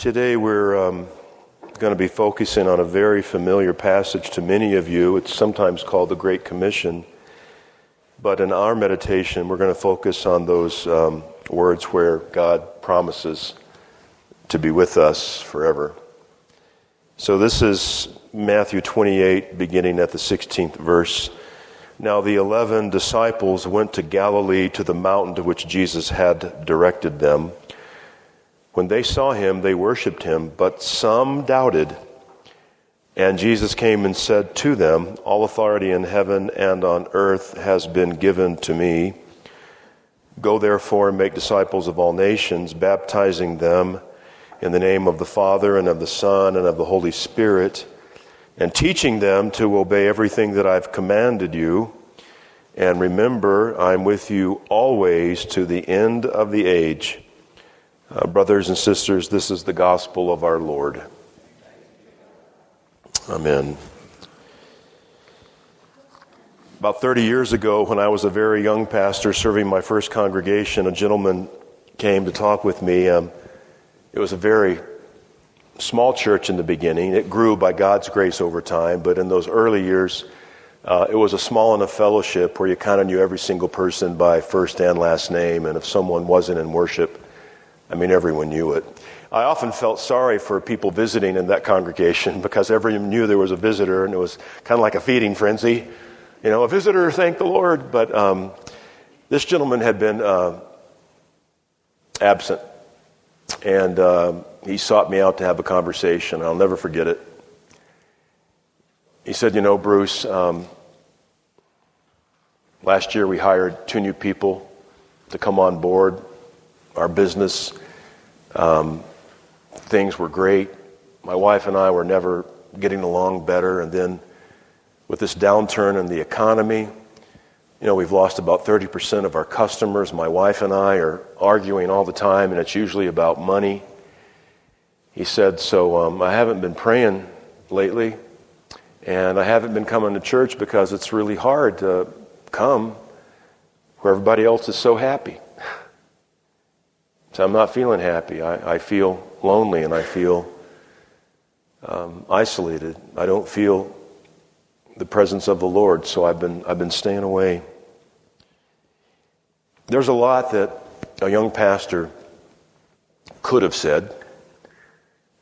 Today we're um, going to be focusing on a very familiar passage to many of you. It's sometimes called the Great Commission. But in our meditation, we're going to focus on those um, words where God promises to be with us forever. So this is Matthew 28, beginning at the 16th verse. Now the eleven disciples went to Galilee to the mountain to which Jesus had directed them. When they saw him, they worshiped him, but some doubted. And Jesus came and said to them, All authority in heaven and on earth has been given to me. Go therefore and make disciples of all nations, baptizing them in the name of the Father and of the Son and of the Holy Spirit, and teaching them to obey everything that I've commanded you. And remember, I'm with you always to the end of the age. Uh, brothers and sisters, this is the gospel of our Lord. Amen. About 30 years ago, when I was a very young pastor serving my first congregation, a gentleman came to talk with me. Um, it was a very small church in the beginning. It grew by God's grace over time, but in those early years, uh, it was a small enough fellowship where you kind of knew every single person by first and last name, and if someone wasn't in worship, I mean, everyone knew it. I often felt sorry for people visiting in that congregation because everyone knew there was a visitor and it was kind of like a feeding frenzy. You know, a visitor, thank the Lord. But um, this gentleman had been uh, absent and uh, he sought me out to have a conversation. I'll never forget it. He said, You know, Bruce, um, last year we hired two new people to come on board our business. Um, things were great. My wife and I were never getting along better. And then with this downturn in the economy, you know, we've lost about 30% of our customers. My wife and I are arguing all the time, and it's usually about money. He said, So um, I haven't been praying lately, and I haven't been coming to church because it's really hard to come where everybody else is so happy. So I'm not feeling happy. I, I feel lonely and I feel um, isolated. I don't feel the presence of the Lord, so I've been, I've been staying away. There's a lot that a young pastor could have said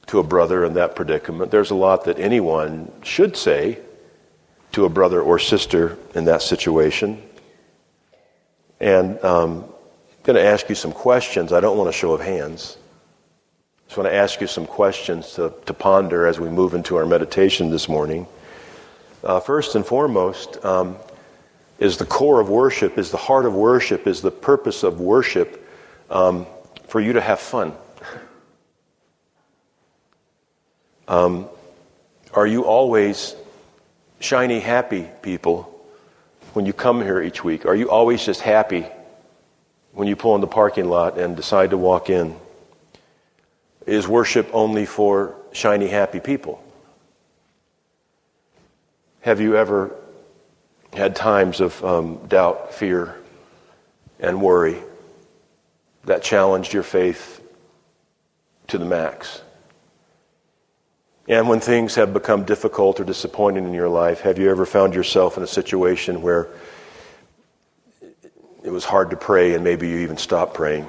to a brother in that predicament. There's a lot that anyone should say to a brother or sister in that situation. And um, going to ask you some questions. I don't want a show of hands. I just want to ask you some questions to, to ponder as we move into our meditation this morning. Uh, first and foremost, um, is the core of worship, is the heart of worship, is the purpose of worship um, for you to have fun. Um, are you always shiny, happy people when you come here each week? Are you always just happy when you pull in the parking lot and decide to walk in? Is worship only for shiny, happy people? Have you ever had times of um, doubt, fear, and worry that challenged your faith to the max? And when things have become difficult or disappointing in your life, have you ever found yourself in a situation where it was hard to pray, and maybe you even stopped praying.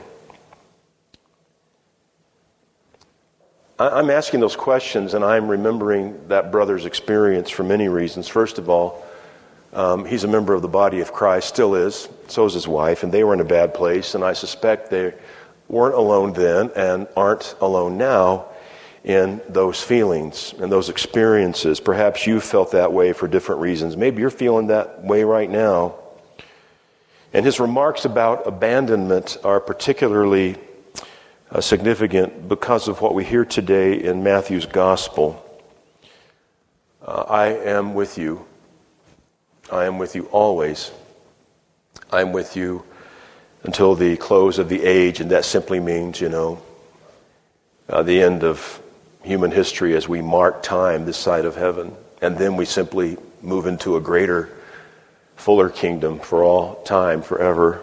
I'm asking those questions, and I'm remembering that brother's experience for many reasons. First of all, um, he's a member of the body of Christ, still is. So is his wife, and they were in a bad place, and I suspect they weren't alone then and aren't alone now in those feelings and those experiences. Perhaps you felt that way for different reasons. Maybe you're feeling that way right now. And his remarks about abandonment are particularly uh, significant because of what we hear today in Matthew's gospel. Uh, I am with you. I am with you always. I am with you until the close of the age, and that simply means, you know, uh, the end of human history as we mark time this side of heaven. And then we simply move into a greater fuller kingdom for all time, forever.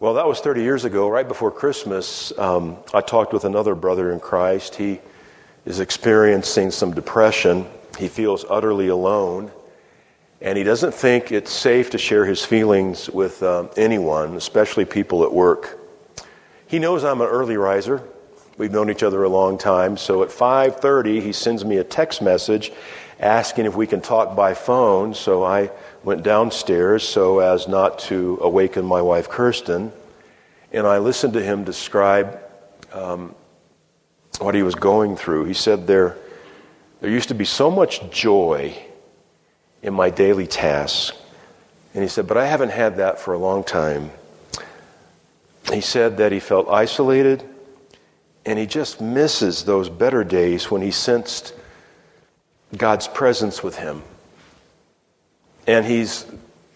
Well, that was 30 years ago, right before Christmas. Um, I talked with another brother in Christ. He is experiencing some depression. He feels utterly alone. And he doesn't think it's safe to share his feelings with uh, anyone, especially people at work. He knows I'm an early riser. We've known each other a long time. So at 5:30, he sends me a text message asking if we can talk by phone. So I went downstairs so as not to awaken my wife Kirsten, and I listened to him describe um, what he was going through. He said there, there used to be so much joy in my daily tasks, and he said, but I haven't had that for a long time. He said that he felt isolated, and he just misses those better days when he sensed God's presence with him. And he's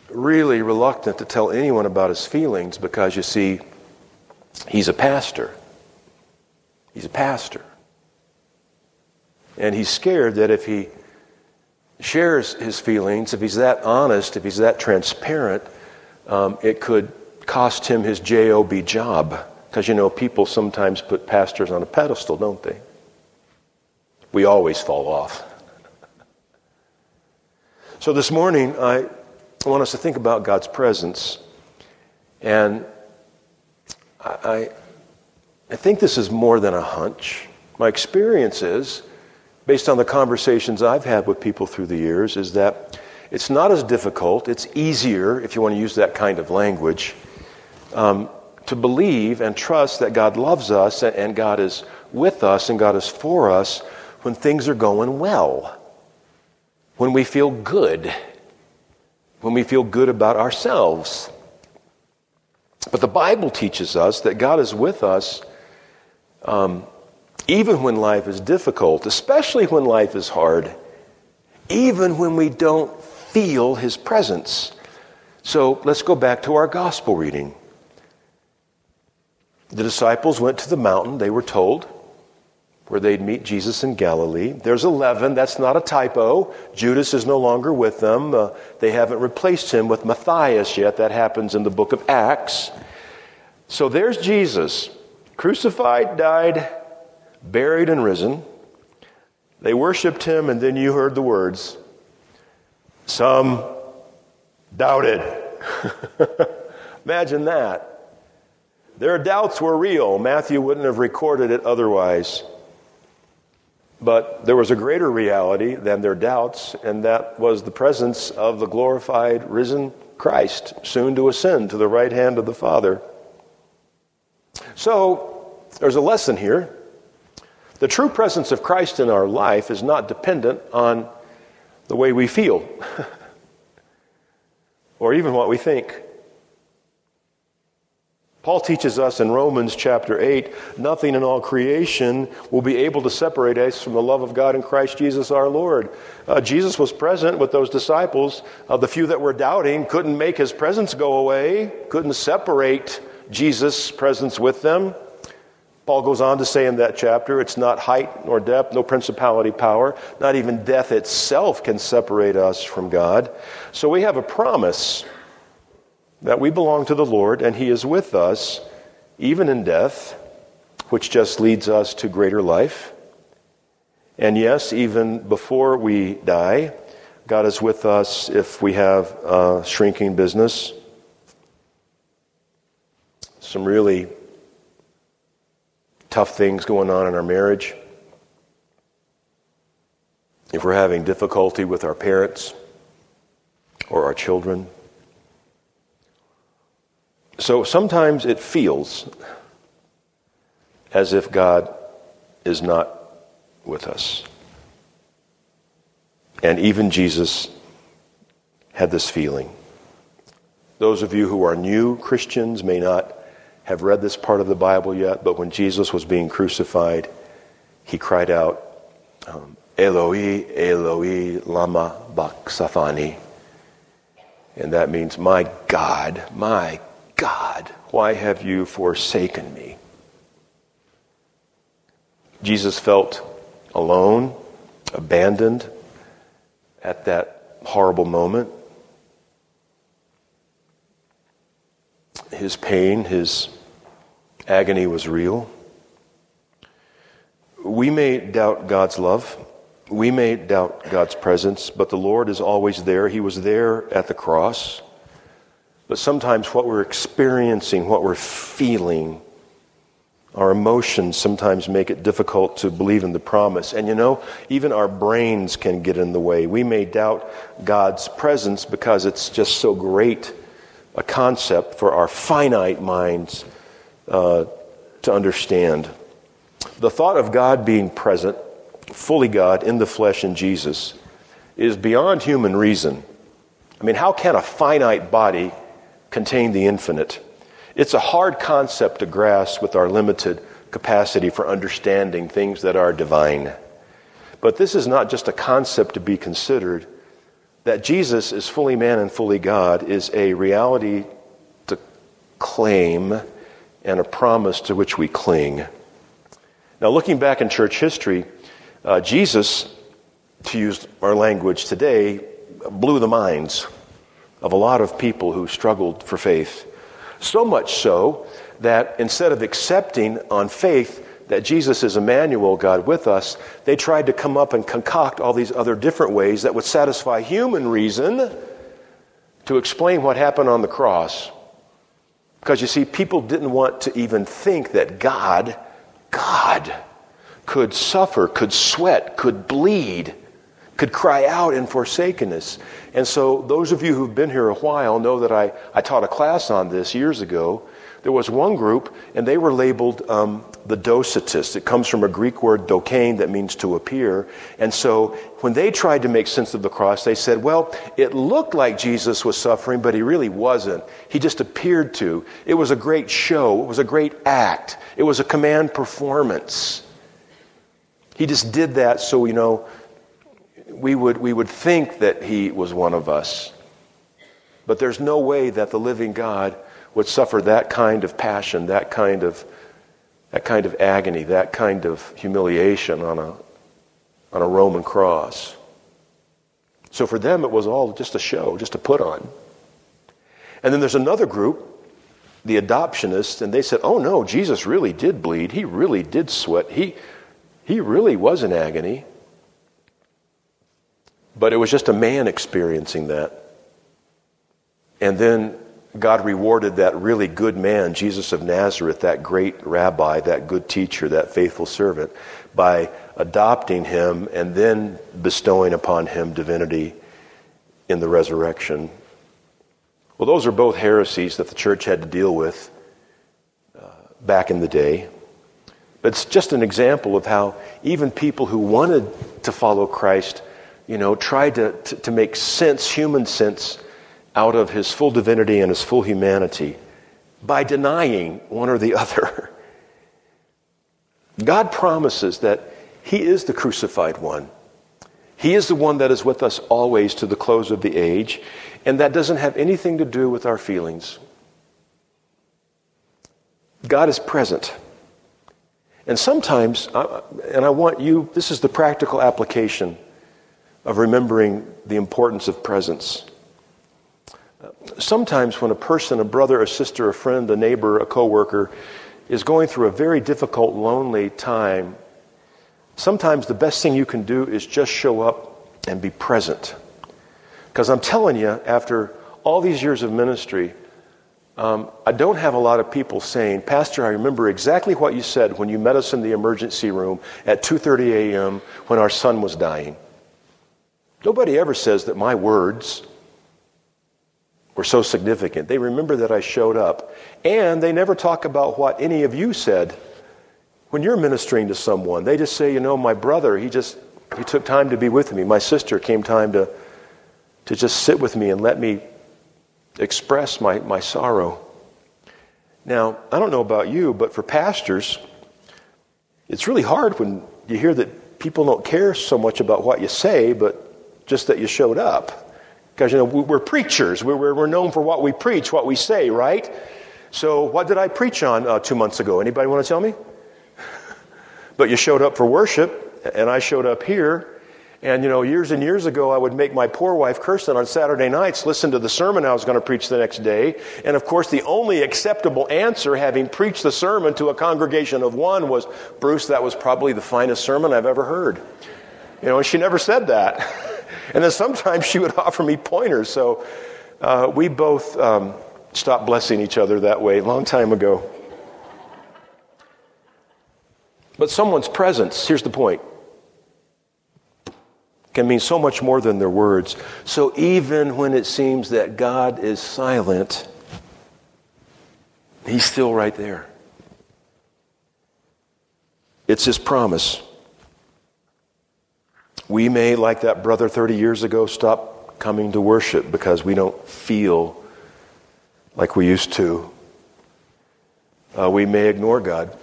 really reluctant to tell anyone about his feelings because you see, he's a pastor. He's a pastor. And he's scared that if he shares his feelings, if he's that honest, if he's that transparent, um, it could cost him his JOB job. Because, you know, people sometimes put pastors on a pedestal, don't they? We always fall off. So this morning, I want us to think about God's presence. And I, I think this is more than a hunch. My experience is, based on the conversations I've had with people through the years, is that it's not as difficult, it's easier, if you want to use that kind of language, um, to believe and trust that God loves us and God is with us and God is for us when things are going well when we feel good, when we feel good about ourselves. But the Bible teaches us that God is with us um, even when life is difficult, especially when life is hard, even when we don't feel His presence. So let's go back to our gospel reading. The disciples went to the mountain, they were told where they'd meet Jesus in Galilee. There's 11. That's not a typo. Judas is no longer with them. Uh, they haven't replaced him with Matthias yet. That happens in the book of Acts. So there's Jesus, crucified, died, buried, and risen. They worshiped him, and then you heard the words. Some doubted. Imagine that. Their doubts were real. Matthew wouldn't have recorded it otherwise. But there was a greater reality than their doubts, and that was the presence of the glorified, risen Christ, soon to ascend to the right hand of the Father. So, there's a lesson here. The true presence of Christ in our life is not dependent on the way we feel or even what we think. Paul teaches us in Romans chapter 8 nothing in all creation will be able to separate us from the love of God in Christ Jesus our Lord. Uh, Jesus was present with those disciples. Uh, the few that were doubting couldn't make his presence go away, couldn't separate Jesus' presence with them. Paul goes on to say in that chapter it's not height nor depth, no principality, power, not even death itself can separate us from God. So we have a promise that we belong to the Lord and He is with us even in death, which just leads us to greater life. And yes, even before we die, God is with us if we have a shrinking business. Some really tough things going on in our marriage. If we're having difficulty with our parents or our children. So sometimes it feels as if God is not with us. And even Jesus had this feeling. Those of you who are new Christians may not have read this part of the Bible yet, but when Jesus was being crucified, he cried out, um, Eloi, Eloi, lama sabachthani. And that means, My God, my God, why have you forsaken me? Jesus felt alone, abandoned at that horrible moment. his pain, his agony was real. We may doubt God's love. We may doubt God's presence, but the Lord is always there. He was there at the cross. But sometimes what we're experiencing, what we're feeling, our emotions sometimes make it difficult to believe in the promise. And you know, even our brains can get in the way. We may doubt God's presence because it's just so great a concept for our finite minds uh, to understand. The thought of God being present, fully God, in the flesh in Jesus, is beyond human reason. I mean, how can a finite body contain the infinite? It's a hard concept to grasp with our limited capacity for understanding things that are divine. But this is not just a concept to be considered. That Jesus is fully man and fully God is a reality to claim and a promise to which we cling. Now, looking back in church history, uh, Jesus, to use our language today, blew the minds of a lot of people who struggled for faith. So much so that instead of accepting on faith that Jesus is Emmanuel, God with us, they tried to come up and concoct all these other different ways that would satisfy human reason to explain what happened on the cross. Because you see, people didn't want to even think that God, God, could suffer, could sweat, could bleed, could cry out in forsakenness. And so, those of you who've been here a while know that I, I taught a class on this years ago. There was one group, and they were labeled um, the Docetists. It comes from a Greek word dokein that means to appear. And so, when they tried to make sense of the cross, they said, well, it looked like Jesus was suffering, but he really wasn't. He just appeared to. It was a great show, it was a great act, it was a command performance. He just did that so, you know, we would, we would think that he was one of us. But there's no way that the living God would suffer that kind of passion, that kind of, that kind of agony, that kind of humiliation on a, on a Roman cross. So for them, it was all just a show, just a put on. And then there's another group, the adoptionists, and they said, oh no, Jesus really did bleed. He really did sweat. He, he really was in agony. But it was just a man experiencing that. And then God rewarded that really good man, Jesus of Nazareth, that great rabbi, that good teacher, that faithful servant, by adopting him and then bestowing upon him divinity in the resurrection. Well, those are both heresies that the church had to deal with uh, back in the day. But it's just an example of how even people who wanted to follow Christ you know, tried to, to, to make sense, human sense, out of his full divinity and his full humanity by denying one or the other. God promises that He is the crucified one. He is the one that is with us always to the close of the age, and that doesn't have anything to do with our feelings. God is present. And sometimes, and I want you, this is the practical application of remembering the importance of presence. Sometimes, when a person, a brother, a sister, a friend, a neighbor, a coworker, is going through a very difficult, lonely time, sometimes the best thing you can do is just show up and be present. Because I'm telling you, after all these years of ministry, um, I don't have a lot of people saying, Pastor, I remember exactly what you said when you met us in the emergency room at 2:30 a.m. when our son was dying. Nobody ever says that my words were so significant. They remember that I showed up. And they never talk about what any of you said when you're ministering to someone. They just say, you know, my brother, he just he took time to be with me. My sister came time to to just sit with me and let me express my, my sorrow. Now, I don't know about you, but for pastors, it's really hard when you hear that people don't care so much about what you say, but just that you showed up. Because, you know, we're preachers. We're, known for what we preach, what we say, right? So, what did I preach on uh, two months ago? Anybody want to tell me? but you showed up for worship, and I showed up here. And, you know, years and years ago, I would make my poor wife, Kirsten, on Saturday nights listen to the sermon I was going to preach the next day. And, of course, the only acceptable answer, having preached the sermon to a congregation of one, was, Bruce, that was probably the finest sermon I've ever heard. You know, and she never said that. and then sometimes she would offer me pointers. So uh, we both um, stopped blessing each other that way a long time ago. But someone's presence, here's the point can mean so much more than their words. So even when it seems that God is silent, He's still right there. It's His promise. We may, like that brother 30 years ago, stop coming to worship because we don't feel like we used to. Uh, we may ignore God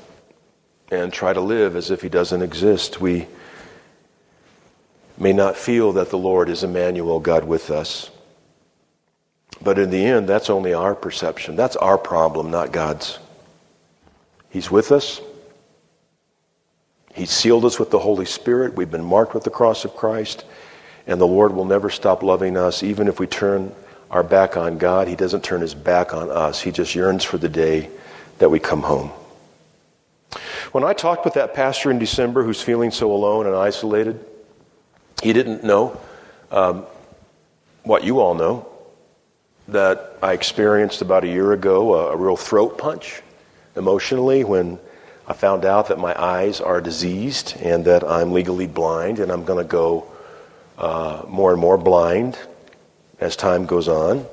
and try to live as if He doesn't exist. We may not feel that the Lord is Emmanuel, God with us. But in the end, that's only our perception. That's our problem, not God's. He's with us. He's sealed us with the Holy Spirit. We've been marked with the cross of Christ. And the Lord will never stop loving us, even if we turn our back on God. He doesn't turn his back on us. He just yearns for the day that we come home. When I talked with that pastor in December who's feeling so alone and isolated, he didn't know um, what you all know that I experienced about a year ago a, a real throat punch emotionally when I found out that my eyes are diseased and that I'm legally blind and I'm going to go uh, more and more blind as time goes on.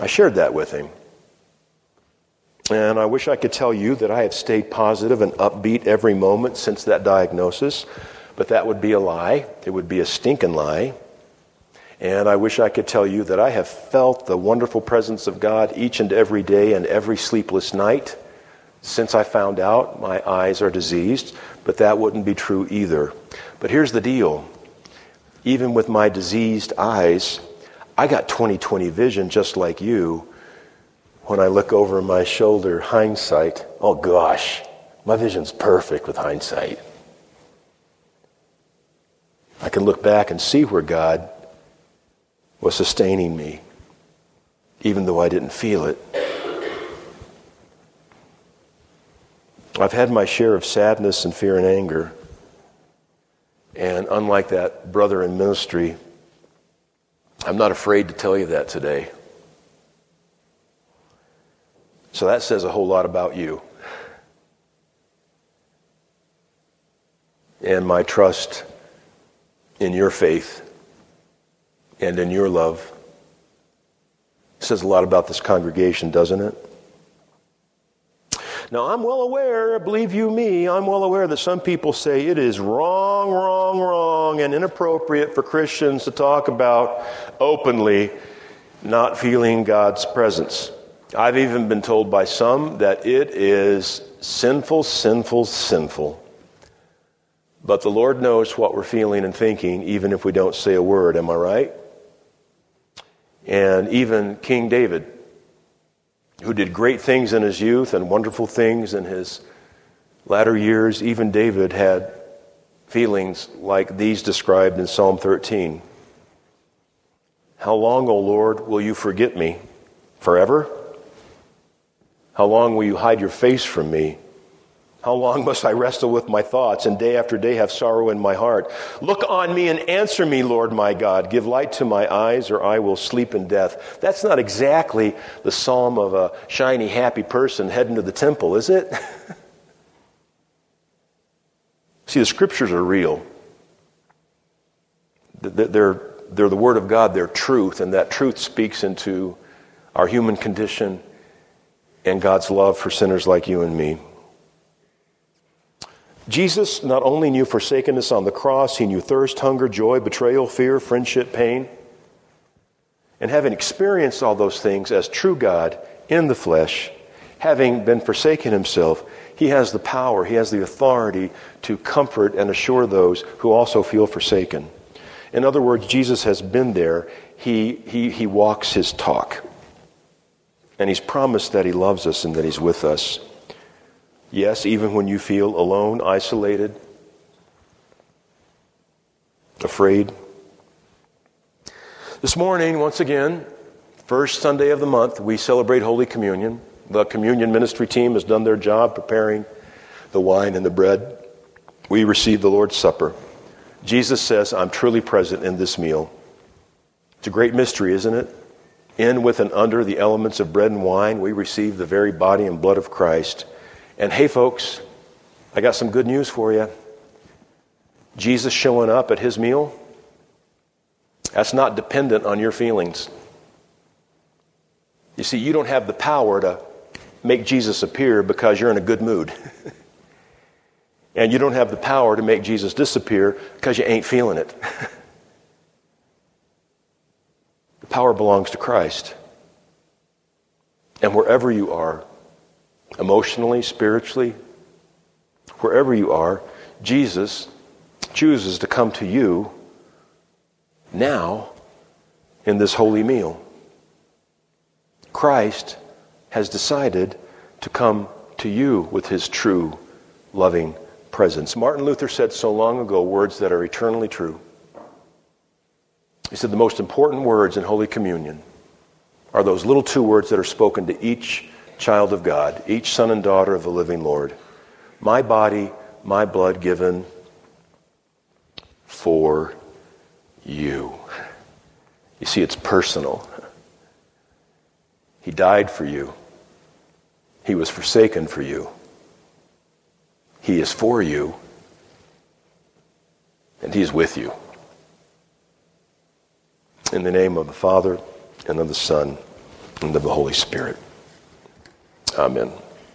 I shared that with him. And I wish I could tell you that I have stayed positive and upbeat every moment since that diagnosis. But that would be a lie. It would be a stinking lie. And I wish I could tell you that I have felt the wonderful presence of God each and every day and every sleepless night since I found out my eyes are diseased, but that wouldn't be true either. But here's the deal even with my diseased eyes, I got 20 20 vision just like you. When I look over my shoulder, hindsight, oh gosh, my vision's perfect with hindsight. I can look back and see where God was sustaining me, even though I didn't feel it. I've had my share of sadness and fear and anger. And unlike that brother in ministry, I'm not afraid to tell you that today. So that says a whole lot about you. And my trust in your faith and in your love. Says a lot about this congregation, doesn't it? Now, I'm well aware, believe you me, I'm well aware that some people say it is wrong, wrong, wrong, and inappropriate for Christians to talk about openly not feeling God's presence. I've even been told by some that it is sinful, sinful, sinful but the Lord knows what we're feeling and thinking, even if we don't say a word. Am I right? And even King David, who did great things in his youth and wonderful things in his latter years, even David had feelings like these described in Psalm 13. How long, O Lord, will you forget me? Forever? How long will you hide your face from me? How long must I wrestle with my thoughts and day after day have sorrow in my heart? Look on me and answer me, Lord my God. Give light to my eyes, or I will sleep in death. That's not exactly the psalm of a shiny, happy person heading to the temple, is it? See, the scriptures are real. They're, they're the Word of God, they're truth, and that truth speaks into our human condition and God's love for sinners like you and me. Jesus not only knew forsakenness on the cross, he knew thirst, hunger, joy, betrayal, fear, friendship, pain. And having experienced all those things as true God in the flesh, having been forsaken himself, he has the power, he has the authority to comfort and assure those who also feel forsaken. In other words, Jesus has been there. He, he, he walks his talk. And he's promised that he loves us and that he's with us. Yes, even when you feel alone, isolated. afraid. This morning, once again, first Sunday of the month, we celebrate Holy Communion. The communion ministry team has done their job preparing the wine and the bread. We receive the Lord's Supper. Jesus says, I'm truly present in this meal. It's a great mystery, isn't it? In with and under the elements of bread and wine, we receive the very body and blood of Christ. And hey, folks, I got some good news for you. Jesus showing up at his meal, that's not dependent on your feelings. You see, you don't have the power to make Jesus appear because you're in a good mood. and you don't have the power to make Jesus disappear because you ain't feeling it. the power belongs to Christ. And wherever you are, emotionally, spiritually, wherever you are, Jesus chooses to come to you now in this holy meal. Christ has decided to come to you with his true, loving presence. Martin Luther said so long ago words that are eternally true. He said the most important words in Holy Communion are those little two words that are spoken to each child of God, each son and daughter of the living Lord. My body, my blood given for you. You see, it's personal. He died for you. He was forsaken for you. He is for you. And He is with you. In the name of the Father, and of the Son, and of the Holy Spirit. Amen.